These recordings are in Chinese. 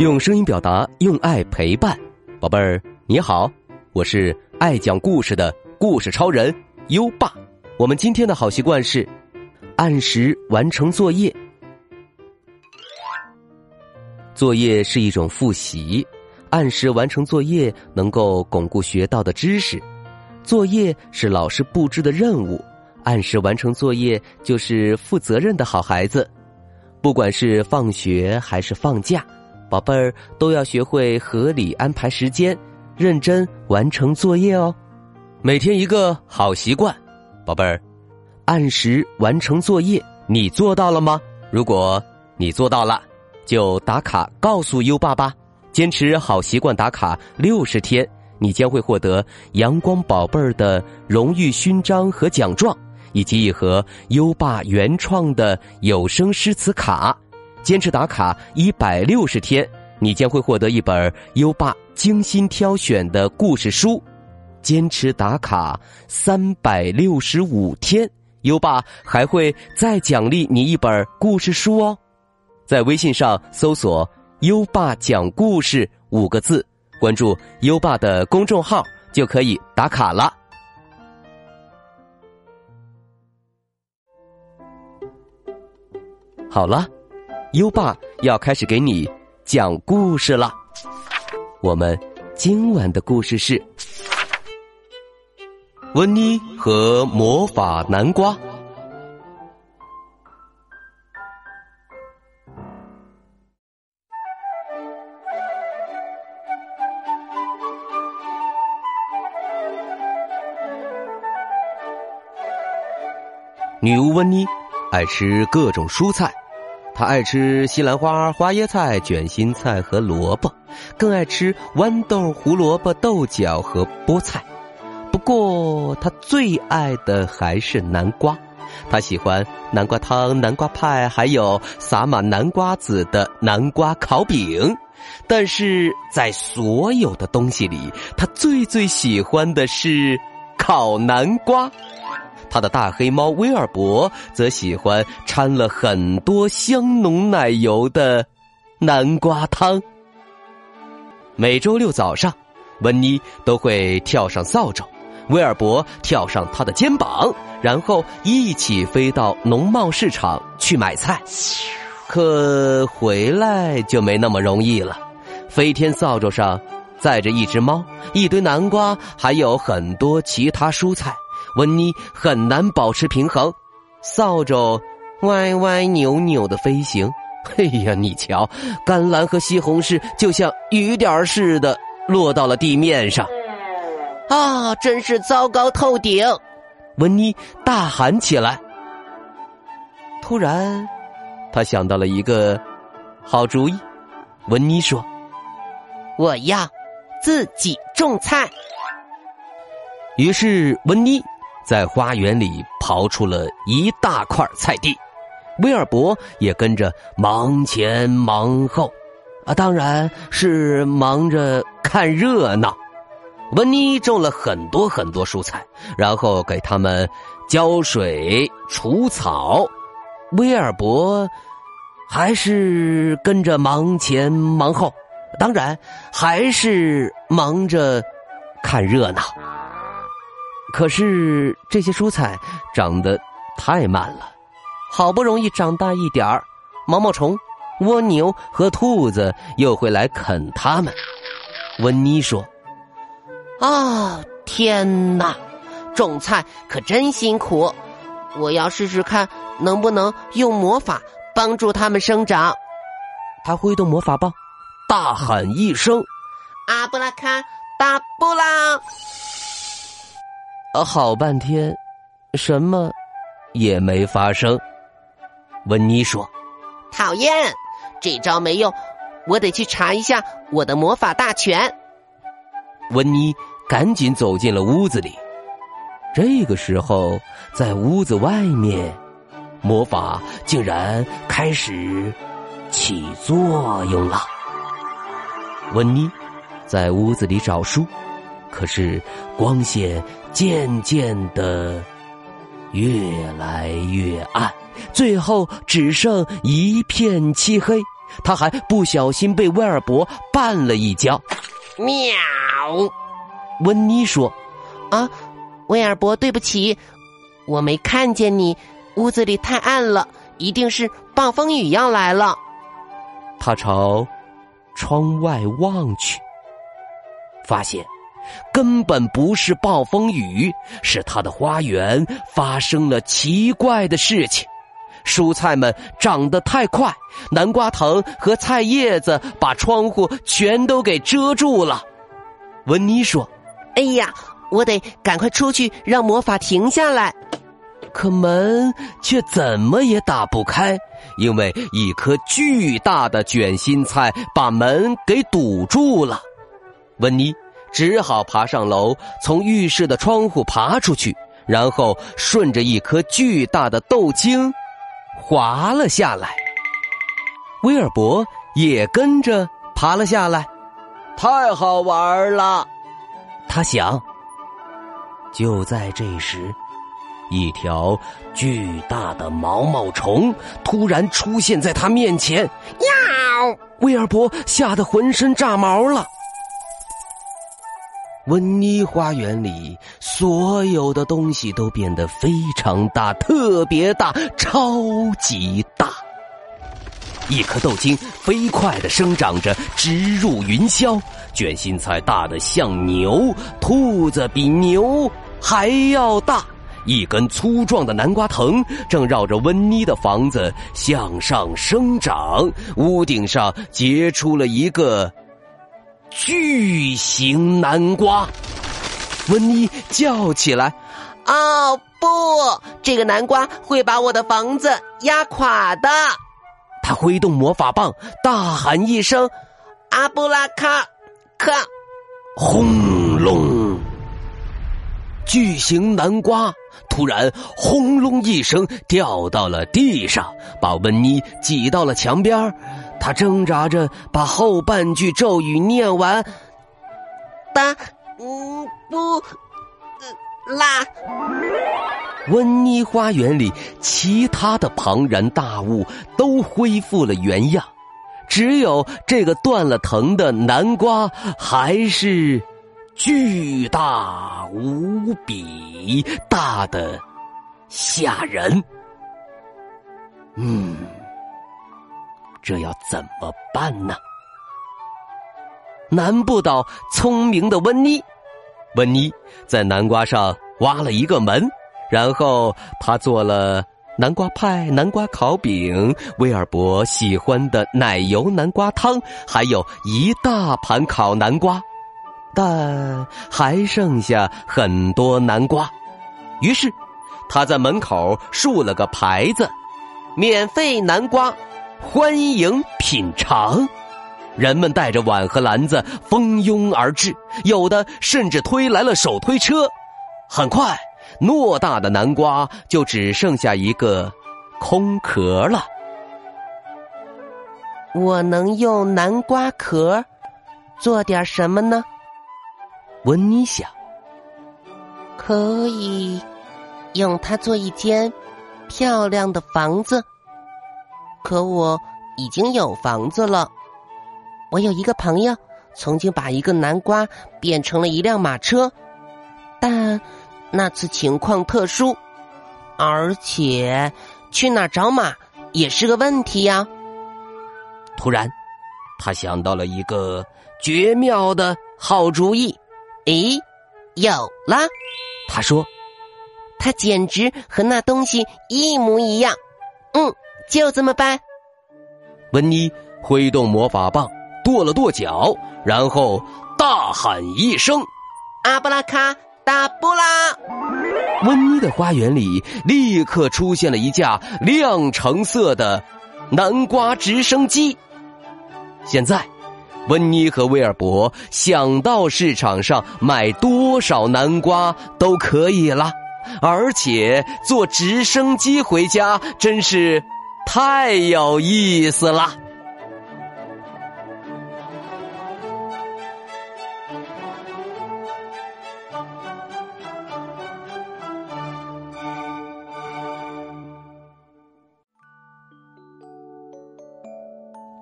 用声音表达，用爱陪伴，宝贝儿你好，我是爱讲故事的故事超人优爸。我们今天的好习惯是按时完成作业。作业是一种复习，按时完成作业能够巩固学到的知识。作业是老师布置的任务，按时完成作业就是负责任的好孩子。不管是放学还是放假。宝贝儿都要学会合理安排时间，认真完成作业哦。每天一个好习惯，宝贝儿，按时完成作业，你做到了吗？如果你做到了，就打卡告诉优爸吧。坚持好习惯打卡六十天，你将会获得阳光宝贝儿的荣誉勋章和奖状，以及一盒优爸原创的有声诗词卡。坚持打卡一百六十天，你将会获得一本优爸精心挑选的故事书；坚持打卡三百六十五天，优爸还会再奖励你一本故事书哦。在微信上搜索“优爸讲故事”五个字，关注优爸的公众号就可以打卡了。好了。优爸要开始给你讲故事了。我们今晚的故事是温妮和魔法南瓜。女巫温妮爱吃各种蔬菜。他爱吃西兰花、花椰菜、卷心菜和萝卜，更爱吃豌豆、胡萝卜、豆角和菠菜。不过，他最爱的还是南瓜。他喜欢南瓜汤、南瓜派，还有撒满南瓜籽的南瓜烤饼。但是在所有的东西里，他最最喜欢的是烤南瓜。他的大黑猫威尔伯则喜欢掺了很多香浓奶油的南瓜汤。每周六早上，温妮都会跳上扫帚，威尔伯跳上他的肩膀，然后一起飞到农贸市场去买菜。可回来就没那么容易了，飞天扫帚上载着一只猫、一堆南瓜，还有很多其他蔬菜。温妮很难保持平衡，扫帚歪歪扭扭的飞行。嘿呀，你瞧，甘蓝和西红柿就像雨点似的落到了地面上。啊，真是糟糕透顶！温妮大喊起来。突然，他想到了一个好主意。温妮说：“我要自己种菜。”于是，温妮。在花园里刨出了一大块菜地，威尔伯也跟着忙前忙后，啊，当然是忙着看热闹。温妮种了很多很多蔬菜，然后给他们浇水除草。威尔伯还是跟着忙前忙后，当然还是忙着看热闹。可是这些蔬菜长得太慢了，好不容易长大一点儿，毛毛虫、蜗牛和兔子又会来啃它们。温妮说：“啊，天哪，种菜可真辛苦！我要试试看能不能用魔法帮助它们生长。”他挥动魔法棒，大喊一声：“阿布拉卡达布拉！”呃，好半天，什么也没发生。温妮说：“讨厌，这招没用，我得去查一下我的魔法大全。”温妮赶紧走进了屋子里。这个时候，在屋子外面，魔法竟然开始起作用了。温妮在屋子里找书。可是光线渐渐的越来越暗，最后只剩一片漆黑。他还不小心被威尔伯绊了一跤。喵！温妮说：“啊，威尔伯，对不起，我没看见你，屋子里太暗了，一定是暴风雨要来了。”他朝窗外望去，发现根本不是暴风雨，是他的花园发生了奇怪的事情。蔬菜们长得太快，南瓜藤和菜叶子把窗户全都给遮住了。温妮说：“哎呀，我得赶快出去，让魔法停下来。”可门却怎么也打不开。因为一颗巨大的卷心菜把门给堵住了，温妮只好爬上楼，从浴室的窗户爬出去，然后顺着一颗巨大的豆茎滑了下来。威尔伯也跟着爬了下来，太好玩了，他想。就在这时。一条巨大的毛毛虫突然出现在他面前，呀！威尔伯吓得浑身炸毛了。温妮花园里所有的东西都变得非常大，特别大，超级大。一颗豆茎飞快的生长着，直入云霄。卷心菜大的像牛，兔子比牛还要大。一根粗壮的南瓜藤正绕着温妮的房子向上生长，屋顶上结出了一个巨型南瓜。温妮叫起来：“哦不，这个南瓜会把我的房子压垮的！”他挥动魔法棒，大喊一声：“阿布拉卡卡！”轰隆！巨型南瓜。突然，轰隆一声，掉到了地上，把温妮挤到了墙边他挣扎着把后半句咒语念完：“哒，嗯，不，啦。”温妮花园里其他的庞然大物都恢复了原样，只有这个断了藤的南瓜还是。巨大无比，大的吓人。嗯，这要怎么办呢？难不倒聪明的温妮。温妮在南瓜上挖了一个门，然后他做了南瓜派、南瓜烤饼、威尔伯喜欢的奶油南瓜汤，还有一大盘烤南瓜。但还剩下很多南瓜，于是他在门口竖了个牌子：“免费南瓜，欢迎品尝。”人们带着碗和篮子蜂拥而至，有的甚至推来了手推车。很快，偌大的南瓜就只剩下一个空壳了。我能用南瓜壳做点什么呢？温妮想，可以用它做一间漂亮的房子。可我已经有房子了。我有一个朋友，曾经把一个南瓜变成了一辆马车，但那次情况特殊，而且去哪儿找马也是个问题呀。突然，他想到了一个绝妙的好主意。诶，有了！他说：“他简直和那东西一模一样。”嗯，就这么办。温妮挥动魔法棒，跺了跺脚，然后大喊一声：“阿布拉卡达布拉！”温妮的花园里立刻出现了一架亮橙色的南瓜直升机。现在。温妮和威尔伯想到市场上买多少南瓜都可以了，而且坐直升机回家真是太有意思了。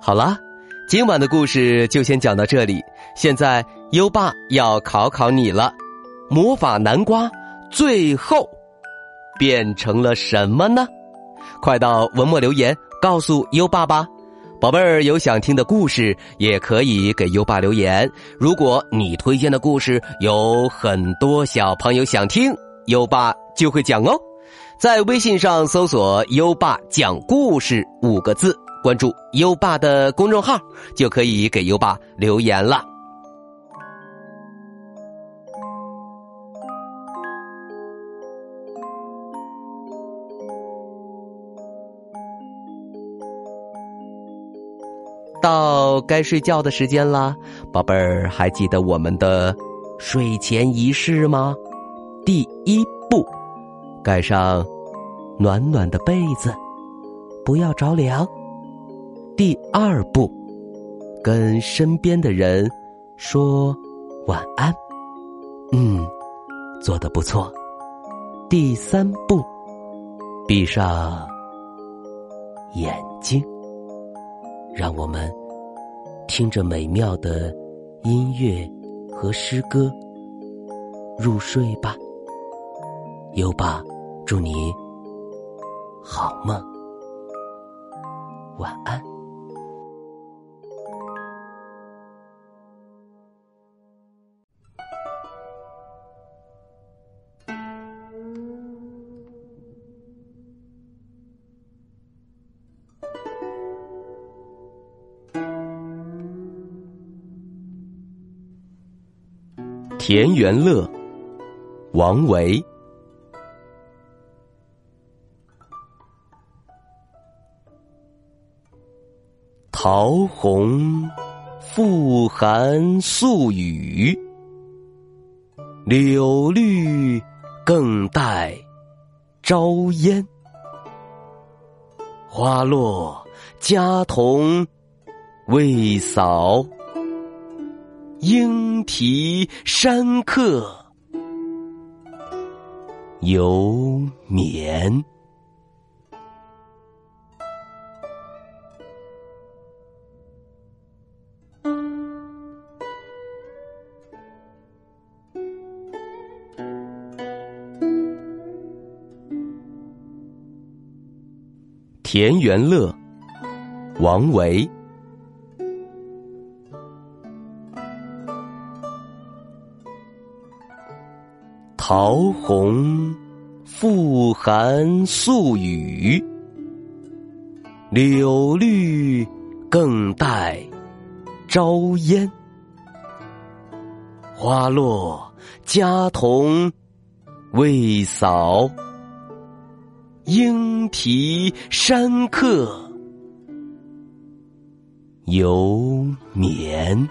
好了，今晚的故事就先讲到这里。现在优爸要考考你了，魔法南瓜最后变成了什么呢？快到文末留言告诉优爸吧。宝贝儿，有想听的故事也可以给优爸留言。如果你推荐的故事有很多小朋友想听，优爸就会讲哦。在微信上搜索“优爸讲故事”五个字，关注优爸的公众号，就可以给优爸留言了。到该睡觉的时间了，宝贝儿，还记得我们的睡前仪式吗？第一步，盖上暖暖的被子，不要着凉。第二步，跟身边的人说晚安。嗯，做的不错。第三步，闭上眼睛。让我们听着美妙的音乐和诗歌入睡吧。优爸，祝你好梦，晚安。田园乐，王维。桃红复含宿雨，柳绿更带朝烟。花落家童未扫。莺啼山客犹眠。田园乐，王维。桃红复含宿雨，柳绿更带朝烟。花落家童未扫，莺啼山客犹眠。